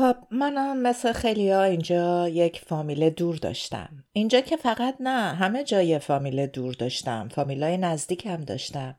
خب منم مثل خیلی ها اینجا یک فامیل دور داشتم. اینجا که فقط نه همه جای فامیل دور داشتم. فامیلای نزدیک هم داشتم.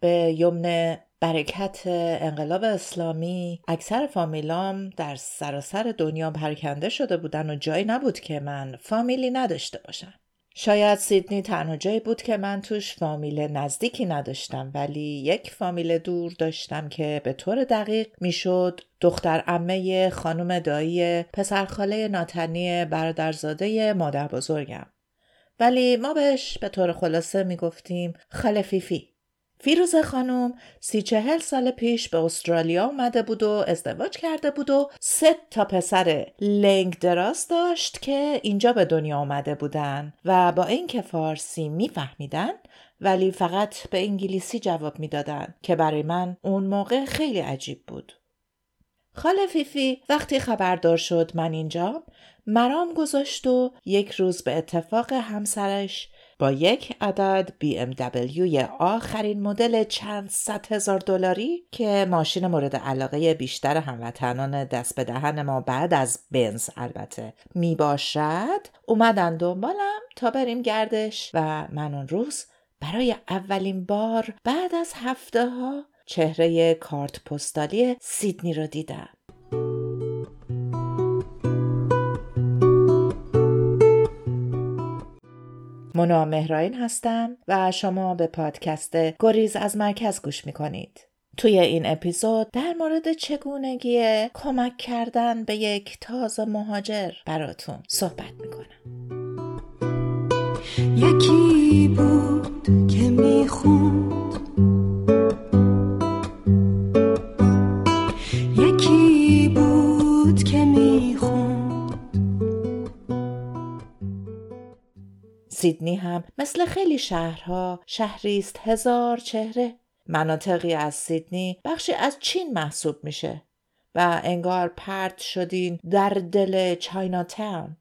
به یمن برکت انقلاب اسلامی اکثر فامیلام در سراسر دنیا پرکنده شده بودن و جایی نبود که من فامیلی نداشته باشم. شاید سیدنی تنها جایی بود که من توش فامیل نزدیکی نداشتم ولی یک فامیل دور داشتم که به طور دقیق می‌شد دختر امه خانم دایی پسرخاله ناتنی برادرزاده مادر بزرگم. ولی ما بهش به طور خلاصه می‌گفتیم خاله فیفی. فیروز خانم سی چهل سال پیش به استرالیا اومده بود و ازدواج کرده بود و سه تا پسر لنگ دراز داشت که اینجا به دنیا آمده بودن و با اینکه فارسی میفهمیدن ولی فقط به انگلیسی جواب می‌دادن که برای من اون موقع خیلی عجیب بود. خاله فیفی وقتی خبردار شد من اینجا مرام گذاشت و یک روز به اتفاق همسرش با یک عدد BMW آخرین مدل چند صد هزار دلاری که ماشین مورد علاقه بیشتر هموطنان دست به دهن ما بعد از بنز البته می باشد اومدن دنبالم تا بریم گردش و من اون روز برای اولین بار بعد از هفته ها چهره کارت پستالی سیدنی رو دیدم. مونا مهراین هستم و شما به پادکست گریز از مرکز گوش می‌کنید. توی این اپیزود در مورد چگونگی کمک کردن به یک تازه مهاجر براتون صحبت می‌کنم. یکی بود که سیدنی هم مثل خیلی شهرها شهریست هزار چهره. مناطقی از سیدنی بخشی از چین محسوب میشه و انگار پرت شدین در دل چاینا تاون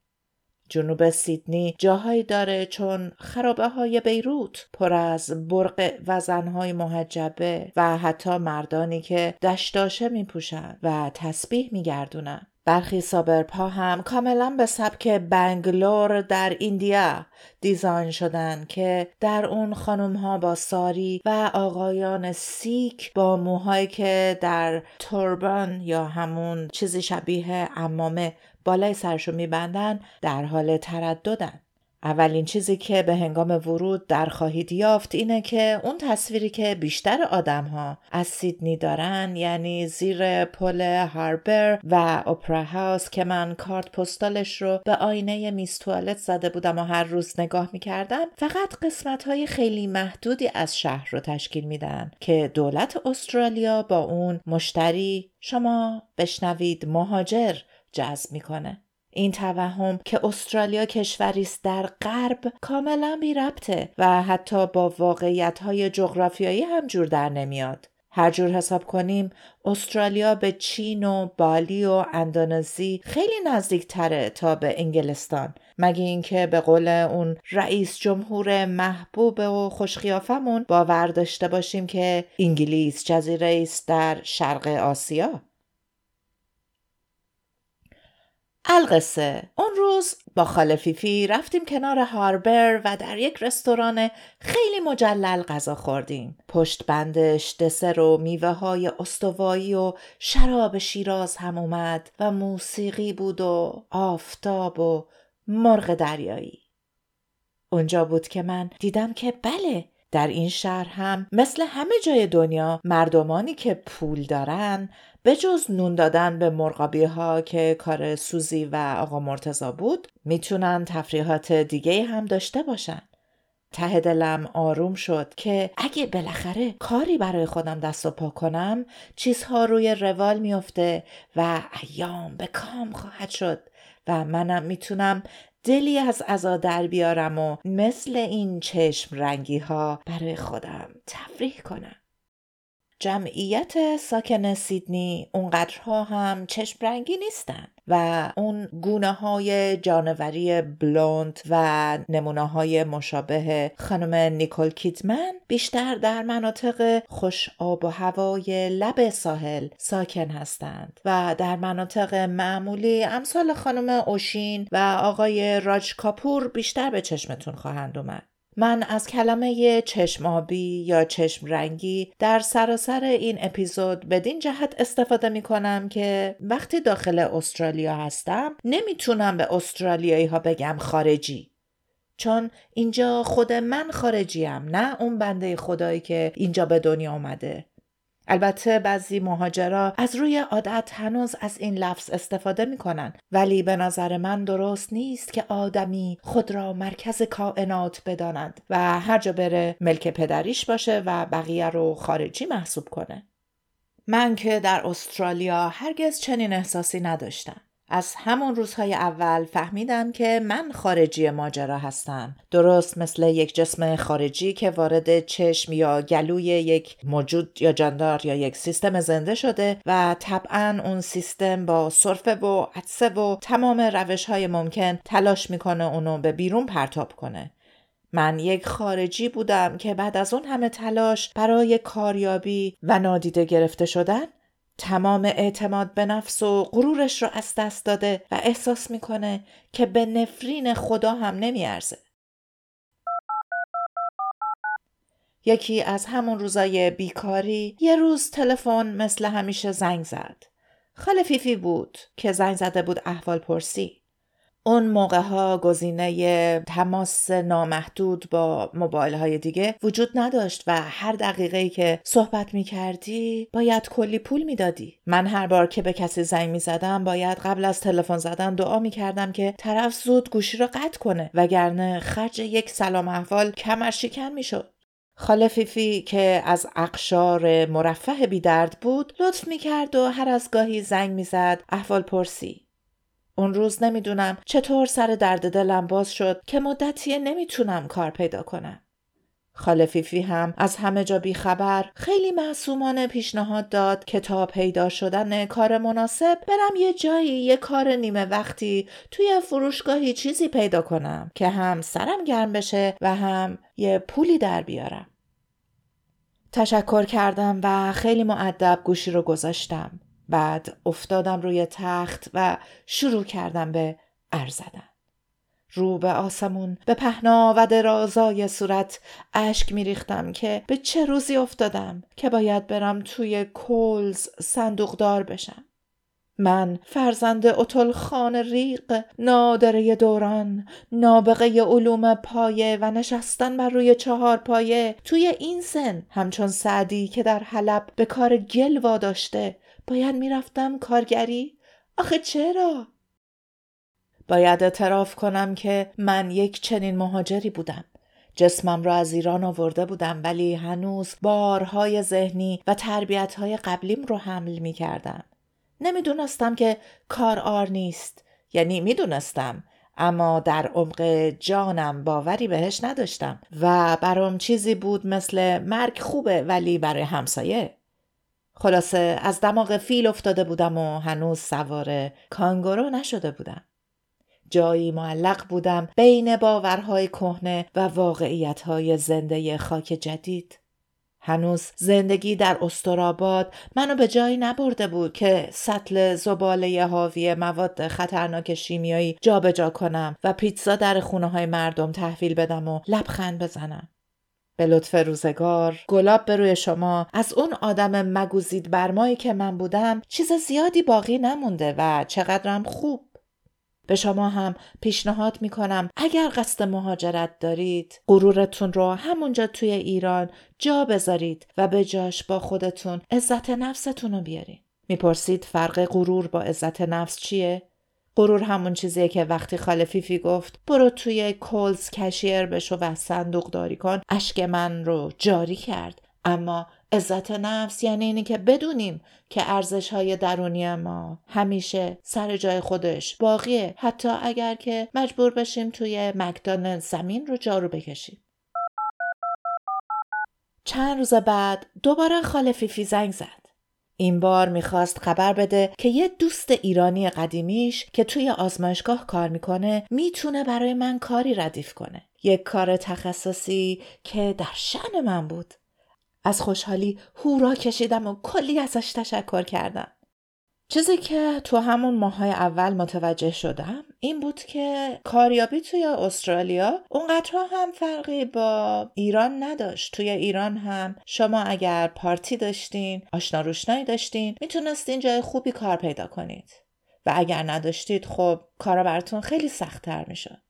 جنوب سیدنی جاهایی داره چون خرابه های بیروت پر از برق و زنهای محجبه و حتی مردانی که دشتاشه میپوشن و تسبیح میگردونن. برخی سابرپا هم کاملا به سبک بنگلور در ایندیا دیزاین شدن که در اون خانم ها با ساری و آقایان سیک با موهایی که در توربان یا همون چیزی شبیه امامه بالای سرشو میبندن در حال ترددن. اولین چیزی که به هنگام ورود در خواهید یافت اینه که اون تصویری که بیشتر آدم ها از سیدنی دارن یعنی زیر پل هاربر و اپرا هاوس که من کارت پستالش رو به آینه میز توالت زده بودم و هر روز نگاه می‌کردم فقط قسمت های خیلی محدودی از شهر رو تشکیل میدن که دولت استرالیا با اون مشتری شما بشنوید مهاجر جذب می‌کنه. این توهم که استرالیا کشوری است در غرب کاملا بی ربطه و حتی با واقعیت های جغرافیایی هم جور در نمیاد. هر جور حساب کنیم استرالیا به چین و بالی و اندونزی خیلی نزدیک تره تا به انگلستان مگه اینکه به قول اون رئیس جمهور محبوب و خوشخیافمون باور داشته باشیم که انگلیس جزیره است در شرق آسیا القصه. اون روز با خاله فیفی رفتیم کنار هاربر و در یک رستوران خیلی مجلل غذا خوردیم. پشت بندش دسر و میوه های استوایی و شراب شیراز هم اومد و موسیقی بود و آفتاب و مرغ دریایی. اونجا بود که من دیدم که بله در این شهر هم مثل همه جای دنیا مردمانی که پول دارن به جز نون دادن به مرغابی ها که کار سوزی و آقا مرتزا بود می‌تونن تفریحات دیگه هم داشته باشن. ته دلم آروم شد که اگه بالاخره کاری برای خودم دست و پا کنم چیزها روی روال میافته و ایام به کام خواهد شد و منم می‌تونم دلی از ازا در بیارم و مثل این چشم رنگی ها برای خودم تفریح کنم. جمعیت ساکن سیدنی اونقدرها هم چشم رنگی نیستن و اون گونه های جانوری بلوند و نمونه های مشابه خانم نیکول کیتمن بیشتر در مناطق خوش آب و هوای لب ساحل ساکن هستند و در مناطق معمولی امثال خانم اوشین و آقای راج کاپور بیشتر به چشمتون خواهند اومد. من از کلمه چشمابی یا چشم رنگی در سراسر این اپیزود بدین جهت استفاده می کنم که وقتی داخل استرالیا هستم نمی‌تونم به استرالیایی ها بگم خارجی. چون اینجا خود من خارجیم نه اون بنده خدایی که اینجا به دنیا اومده. البته بعضی مهاجرا از روی عادت هنوز از این لفظ استفاده می‌کنن. ولی به نظر من درست نیست که آدمی خود را مرکز کائنات بداند و هر جا بره ملک پدریش باشه و بقیه رو خارجی محسوب کنه. من که در استرالیا هرگز چنین احساسی نداشتم. از همون روزهای اول فهمیدم که من خارجی ماجرا هستم. درست مثل یک جسم خارجی که وارد چشم یا گلوی یک موجود یا جاندار یا یک سیستم زنده شده و طبعا اون سیستم با صرفه و عدسه و تمام روش های ممکن تلاش می‌کنه اونو به بیرون پرتاب کنه. من یک خارجی بودم که بعد از اون همه تلاش برای کاریابی و نادیده گرفته شدن تمام اعتماد به نفس و غرورش رو از دست داده و احساس می‌کنه که به نفرین خدا هم نمیارزه. یکی از همون روزای بیکاری یه روز تلفن مثل همیشه زنگ زد. خاله فیفی بود که زنگ زده بود احوال پرسی. اون موقع ها گزینه تماس نامحدود با موبایل های دیگه وجود نداشت و هر دقیقه ای که صحبت می کردی باید کلی پول می‌دادی. من هر بار که به کسی زنگ می زدم باید قبل از تلفن زدن دعا می کردم که طرف زود گوشی رو قطع کنه وگرنه خرج یک سلام احوال کمر شکن می شد. خاله فیفی که از اقشار مرفه بیدرد بود لطف می کرد و هر از گاهی زنگ می زد احوال پرسی. اون روز نمی‌دونم چطور سر درد دلم باز شد که مدتی نمی‌تونم کار پیدا کنم. خاله فیفی هم از همه جا بیخبر خیلی معصومانه پیشنهاد داد که تا پیدا شدن کار مناسب برم یه جایی یه کار نیمه وقتی توی فروشگاهی چیزی پیدا کنم که هم سرم گرم بشه و هم یه پولی در بیارم. تشکر کردم و خیلی معدب گوشی رو گذاشتم. بعد افتادم روی تخت و شروع کردم به ارزدن. رو به آسمون به پهنا و درازای صورت اشک میریختم که به چه روزی افتادم که باید برم توی کولز صندوقدار بشم. من فرزند اتل خان ریق نادره دوران نابغه علوم پایه و نشستن بر روی چهار پایه توی این سن همچون سعدی که در حلب به کار گل واداشته باید می‌رفتم کارگری؟ آخه چرا؟ باید اعتراف کنم که من یک چنین مهاجری بودم. جسمم را از ایران آورده بودم ولی هنوز بارهای ذهنی و تربیتهای قبلیم رو حمل می کردم. نمی‌دونستم که کار آر نیست. یعنی می‌دونستم اما در عمق جانم باوری بهش نداشتم و برام چیزی بود مثل مرگ خوبه ولی برای همسایه خلاصه از دماغ فیل افتاده بودم و هنوز سوار کانگورو نشده بودم. جایی معلق بودم بین باورهای کهنه و واقعیتهای زنده خاک جدید. هنوز زندگی در استراباد منو به جایی نبرده بود که سطل زباله حاوی مواد خطرناک شیمیایی جابجا کنم و پیتزا در خونه های مردم تحویل بدم و لبخند بزنم. به لطف روزگار. گلاب به روی شما. از اون آدم مگوزید برمایی که من بودم چیز زیادی باقی نمونده و چقدرم خوب. به شما هم پیشنهاد می کنم اگر قصد مهاجرت دارید غرورتون رو همونجا توی ایران جا بذارید و به جاش با خودتون عزت نفستون رو بیارین. می‌پرسید فرق غرور با عزت نفس چیه؟ غرور همون چیزیه که وقتی خاله فیفی گفت برو توی کولز کشیر بشو و صندوق داری کن. اشک من رو جاری کرد. اما عزت نفس یعنی اینی که بدونیم که ارزش های درونی ما همیشه سر جای خودش باقیه. حتی اگر که مجبور بشیم توی مکدانل زمین رو جارو بکشیم. چند روز بعد دوباره خاله فیفی زنگ زد. این بار می‌خواست خبر بده که یه دوست ایرانی قدیمیش که توی آزمایشگاه کار می‌کنه می‌تونه برای من کاری ردیف کنه. یک کار تخصصی که در شن من بود. از خوشحالی هورا کشیدم و کلی ازش تشکر کردم. چیزی که تو همون ماهای اول متوجه شدم این بود که کاریابی توی استرالیا اونقدرها هم فرقی با ایران نداشت. توی ایران هم شما اگر پارتی داشتین آشنا روشنایی داشتین می‌تونستین جای خوبی کار پیدا کنید. و اگر نداشتید خب کارا براتون خیلی سختتر می‌شد.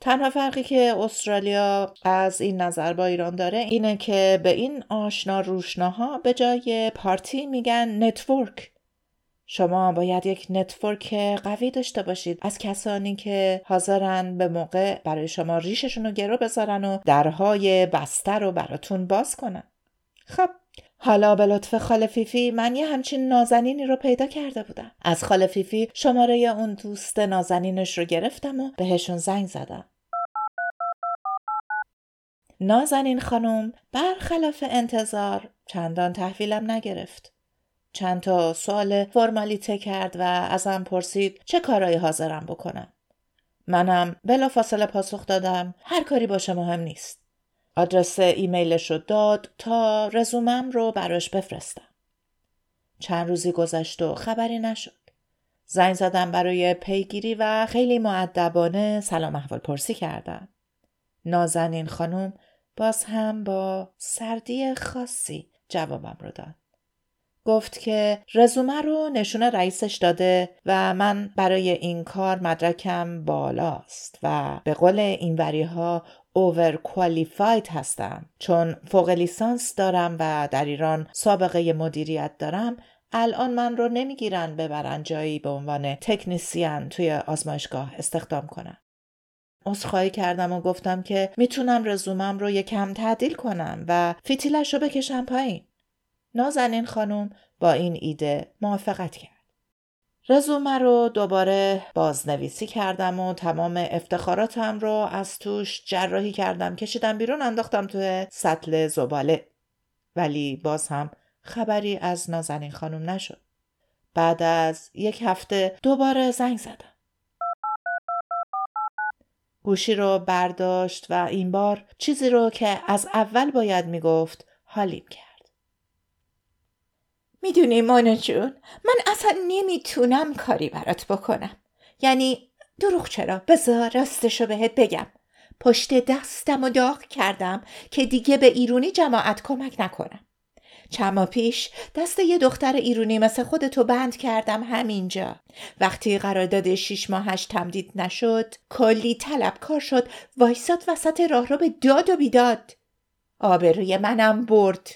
تنها فرقی که استرالیا از این نظر با ایران داره اینه که به این آشنا روشناها به جای پارتی میگن network. شما باید یک network قوی داشته باشید. از کسانی که حاضرن به موقع برای شما ریششون رو گرو بذارن و درهای بسته رو براتون باز کنن. خب حالا به لطف خاله فیفی من یه همچین نازنینی رو پیدا کرده بودم. از خاله فیفی شماره اون دوست نازنینش رو گرفتم و بهشون زنگ زدم. نازنین خانم برخلاف انتظار چندان تحویلم نگرفت. چند تا سوال فرمالیته کرد و ازم پرسید چه کارایی حاضرم بکنم. منم بلا فاصله پاسخ دادم هر کاری باشه مهم نیست. آدرس ایمیلش رو داد تا رزومم رو براش بفرستم. چند روزی گذشت و خبری نشد. زنگ زدم برای پیگیری و خیلی معدبانه سلام احوال پرسی کردم. نازنین خانم باز هم با سردی خاصی جوابم رو داد. گفت که رزومه رو نشون رئیسش داده و من برای این کار مدرکم بالاست و به قول این وری ها اوور کوالیفاید هستم چون فوق لیسانس دارم و در ایران سابقه مدیریت دارم الان من رو نمی‌گیرن ببرن جایی به عنوان تکنیسیان توی آزمایشگاه استخدام کنم. عذرخواهی کردم و گفتم که می‌تونم رزومم رو یکم تعدیل کنم و فیتیلش رو بکشم پایین. نازنین خانم با این ایده موافقت کرد. رزومه رو دوباره بازنویسی کردم و تمام افتخاراتم رو از توش جراحی کردم کشیدم بیرون انداختم توی سطل زباله ولی باز هم خبری از نازنین خانم نشد. بعد از یک هفته دوباره زنگ زدم. گوشی رو برداشت و این بار چیزی رو که از اول باید می‌گفت حالیم کرد. می‌دونی مانا جون من اصلا نمی‌تونم کاری برات بکنم. یعنی دروغ چرا؟ بذار راستشو بهت بگم. پشت دستم و داغ کردم که دیگه به ایرونی جماعت کمک نکنم. چند پیش دست یه دختر ایرونی مثل خودتو بند کردم همینجا. وقتی قرارداد شیش ماهش تمدید نشد کلی طلبکار شد وایساد وسط راه رو به داد و بیداد. آبروی منم برد.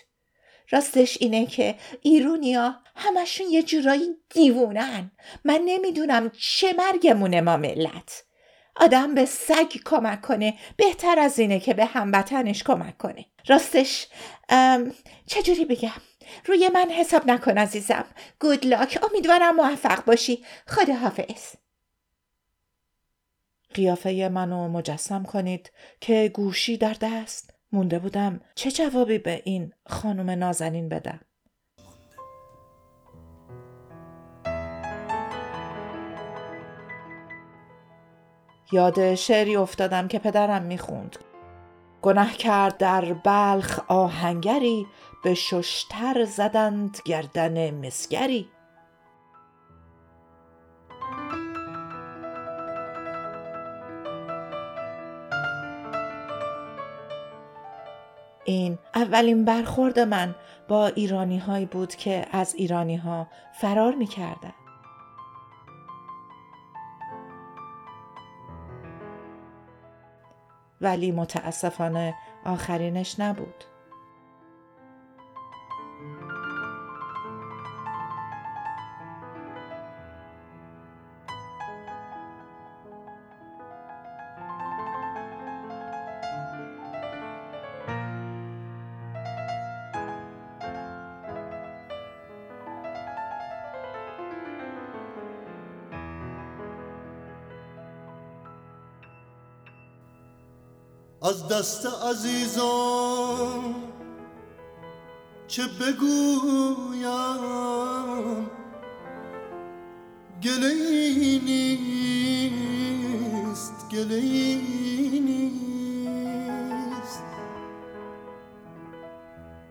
راستش اینه که ایرونیا همشون یه جورایی دیوونن. من نمی‌دونم چه مرگمونه ما ملت. آدم به سگ کمک کنه بهتر از اینه که به هموطنش کمک کنه. راستش چجوری بگم؟ روی من حساب نکن عزیزم. گود لاک امیدوارم موفق باشی. خدا حافظ قیافه منو مجسم کنید که گوشی در دست. مونده بودم. چه جوابی به این خانم نازنین بدم؟ یاد شعری افتادم که پدرم می‌خوند. گناه کرد در بلخ آهنگری به ششتر زدند گردن مسگری. این اولین برخورد من با ایرانی هایی بود که از ایرانی ها فرار می کردن. ولی متاسفانه آخرینش نبود. از دست عزیزان چه بگویم؟ گله نیست گله نیست.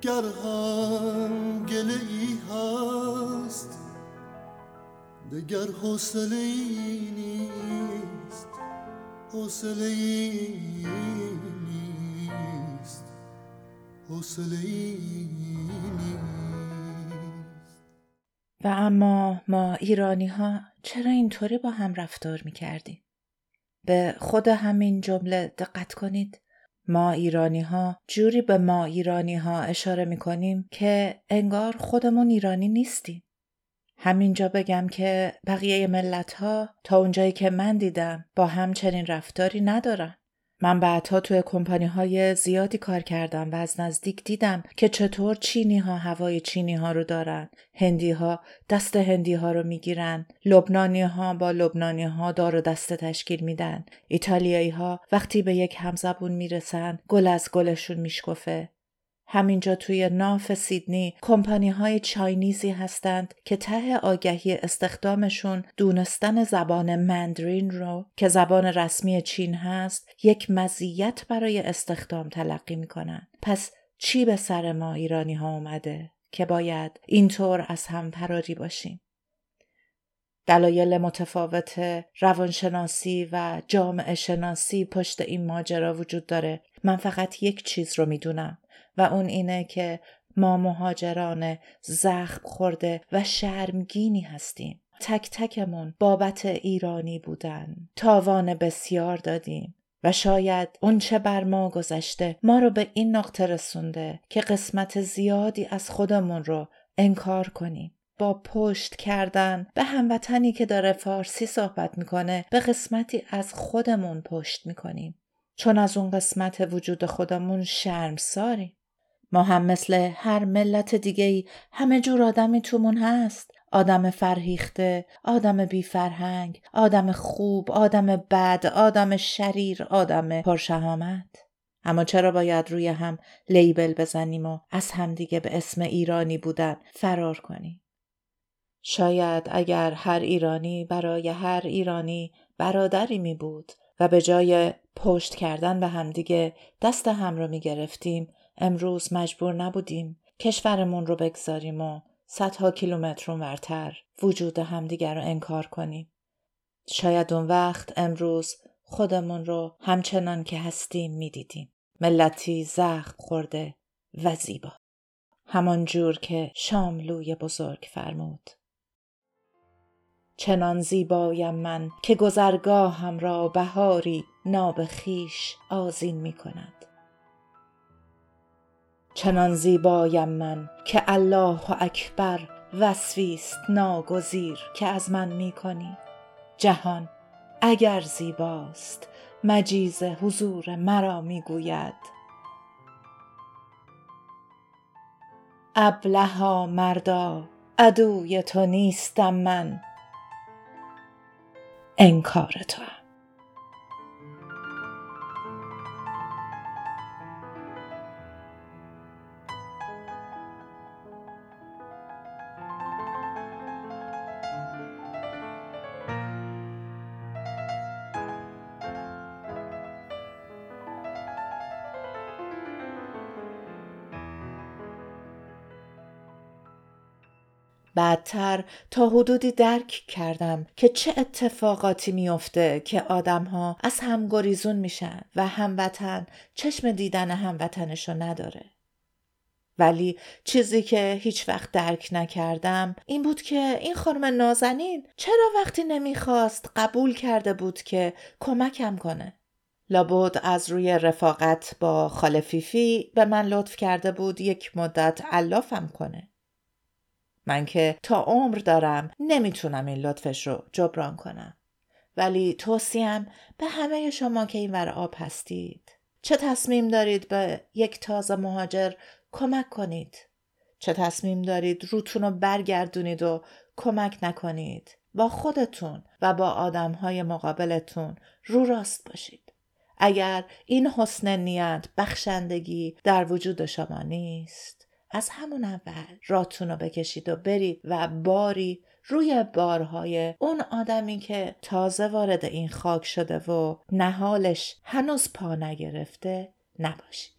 گر هم گله ای هست دگر حوصله نیست. حوصله نیست حوصله و اما ما ایرانی ها چرا اینطوری با هم رفتار می کردیم؟ به خود همین جمله دقت کنید. ما ایرانی ها جوری به ما ایرانی ها اشاره می کنیم که انگار خودمون ایرانی نیستیم. همینجا بگم که بقیه ملت ها تا اونجایی که من دیدم با هم چنین رفتاری ندارن. من بعدها توی کمپانی های زیادی کار کردم و از نزدیک دیدم که چطور چینی ها هوای چینی ها رو دارن. هندی ها دست هندی ها رو می‌گیرن. لبنانی ها با لبنانی ها دار و دست تشکیل میدن. ایتالیایی ها وقتی به یک همزبون می‌رسن گل از گلشون میشکفه. همینجا توی ناف سیدنی کمپانی های چاینیزی هستند که ته آگهی استخدامشون دونستن زبان مندرین رو که زبان رسمی چین هست یک مزیت برای استخدام تلقی می‌کنن. پس چی به سر ما ایرانی ها اومده که باید اینطور از هم پراری باشیم؟ دلایل متفاوت روانشناسی و جامعه شناسی پشت این ماجرا وجود داره من فقط یک چیز رو می‌دونم و اون اینه که ما مهاجران زخم خورده و شرمگینی هستیم. تک تکمون بابت ایرانی بودن. تاوان بسیار دادیم. و شاید اون چه بر ما گذشته ما رو به این نقطه رسونده که قسمت زیادی از خودمون رو انکار کنیم. با پشت کردن به هموطنی که داره فارسی صحبت می‌کنه به قسمتی از خودمون پشت می‌کنیم. چون از اون قسمت وجود خودمون شرم ساریم. ما هم مثل هر ملت دیگه ای همه جور آدمی تومون هست. آدم فرهیخته، آدم بی فرهنگ، آدم خوب، آدم بد، آدم شریر، آدم پرشهامت. اما چرا باید روی هم لیبل بزنیم و از همدیگه به اسم ایرانی بودن فرار کنیم؟ شاید اگر هر ایرانی برای هر ایرانی برادری می بود و به جای پشت کردن به همدیگه دست هم رو می گرفتیم امروز مجبور نبودیم کشورمون رو بگذاریم و صدها کیلومتر ورتر وجود همدیگر رو انکار کنیم. شاید اون وقت امروز خودمون رو همچنان که هستیم می‌دیدیم. ملتی زخم خورده و زیبا. همان جور که شاملوی بزرگ فرمود. چنان زیبایم من که گذرگاهم را بهاری نابخیش آزین می کند. چنان زیبایم من که الله اکبر وصفیست ناگزیر که از من می کنی. جهان اگر زیباست مجیز حضور مرا می گوید. ابلها مردا عدوی تو نیستم من. انکار تو بعدتر تا حدودی درک کردم که چه اتفاقاتی میافته که آدمها از هم گریزون میشن و هموطن چشم دیدن هموطنشو نداره. ولی چیزی که هیچ وقت درک نکردم این بود که این خانم نازنین چرا وقتی نمی‌خواست قبول کرده بود که کمکم کنه. لابد از روی رفاقت با خاله فیفی به من لطف کرده بود یک مدت علافم کنه. من که تا عمر دارم نمی‌تونم این لطفش رو جبران کنم. ولی توصیم به همه شما که این ور آب هستید. چه تصمیم دارید به یک تازه مهاجر کمک کنید؟ چه تصمیم دارید روتون رو برگردونید و کمک نکنید؟ با خودتون و با آدمهای مقابلتون رو راست باشید. اگر این حسن نیت بخشندگی در وجود شما نیست از همون اول راتون رو بکشید و برید و باری روی بارهای اون آدمی که تازه وارد این خاک شده و نهالش هنوز پا نگرفته نباشید.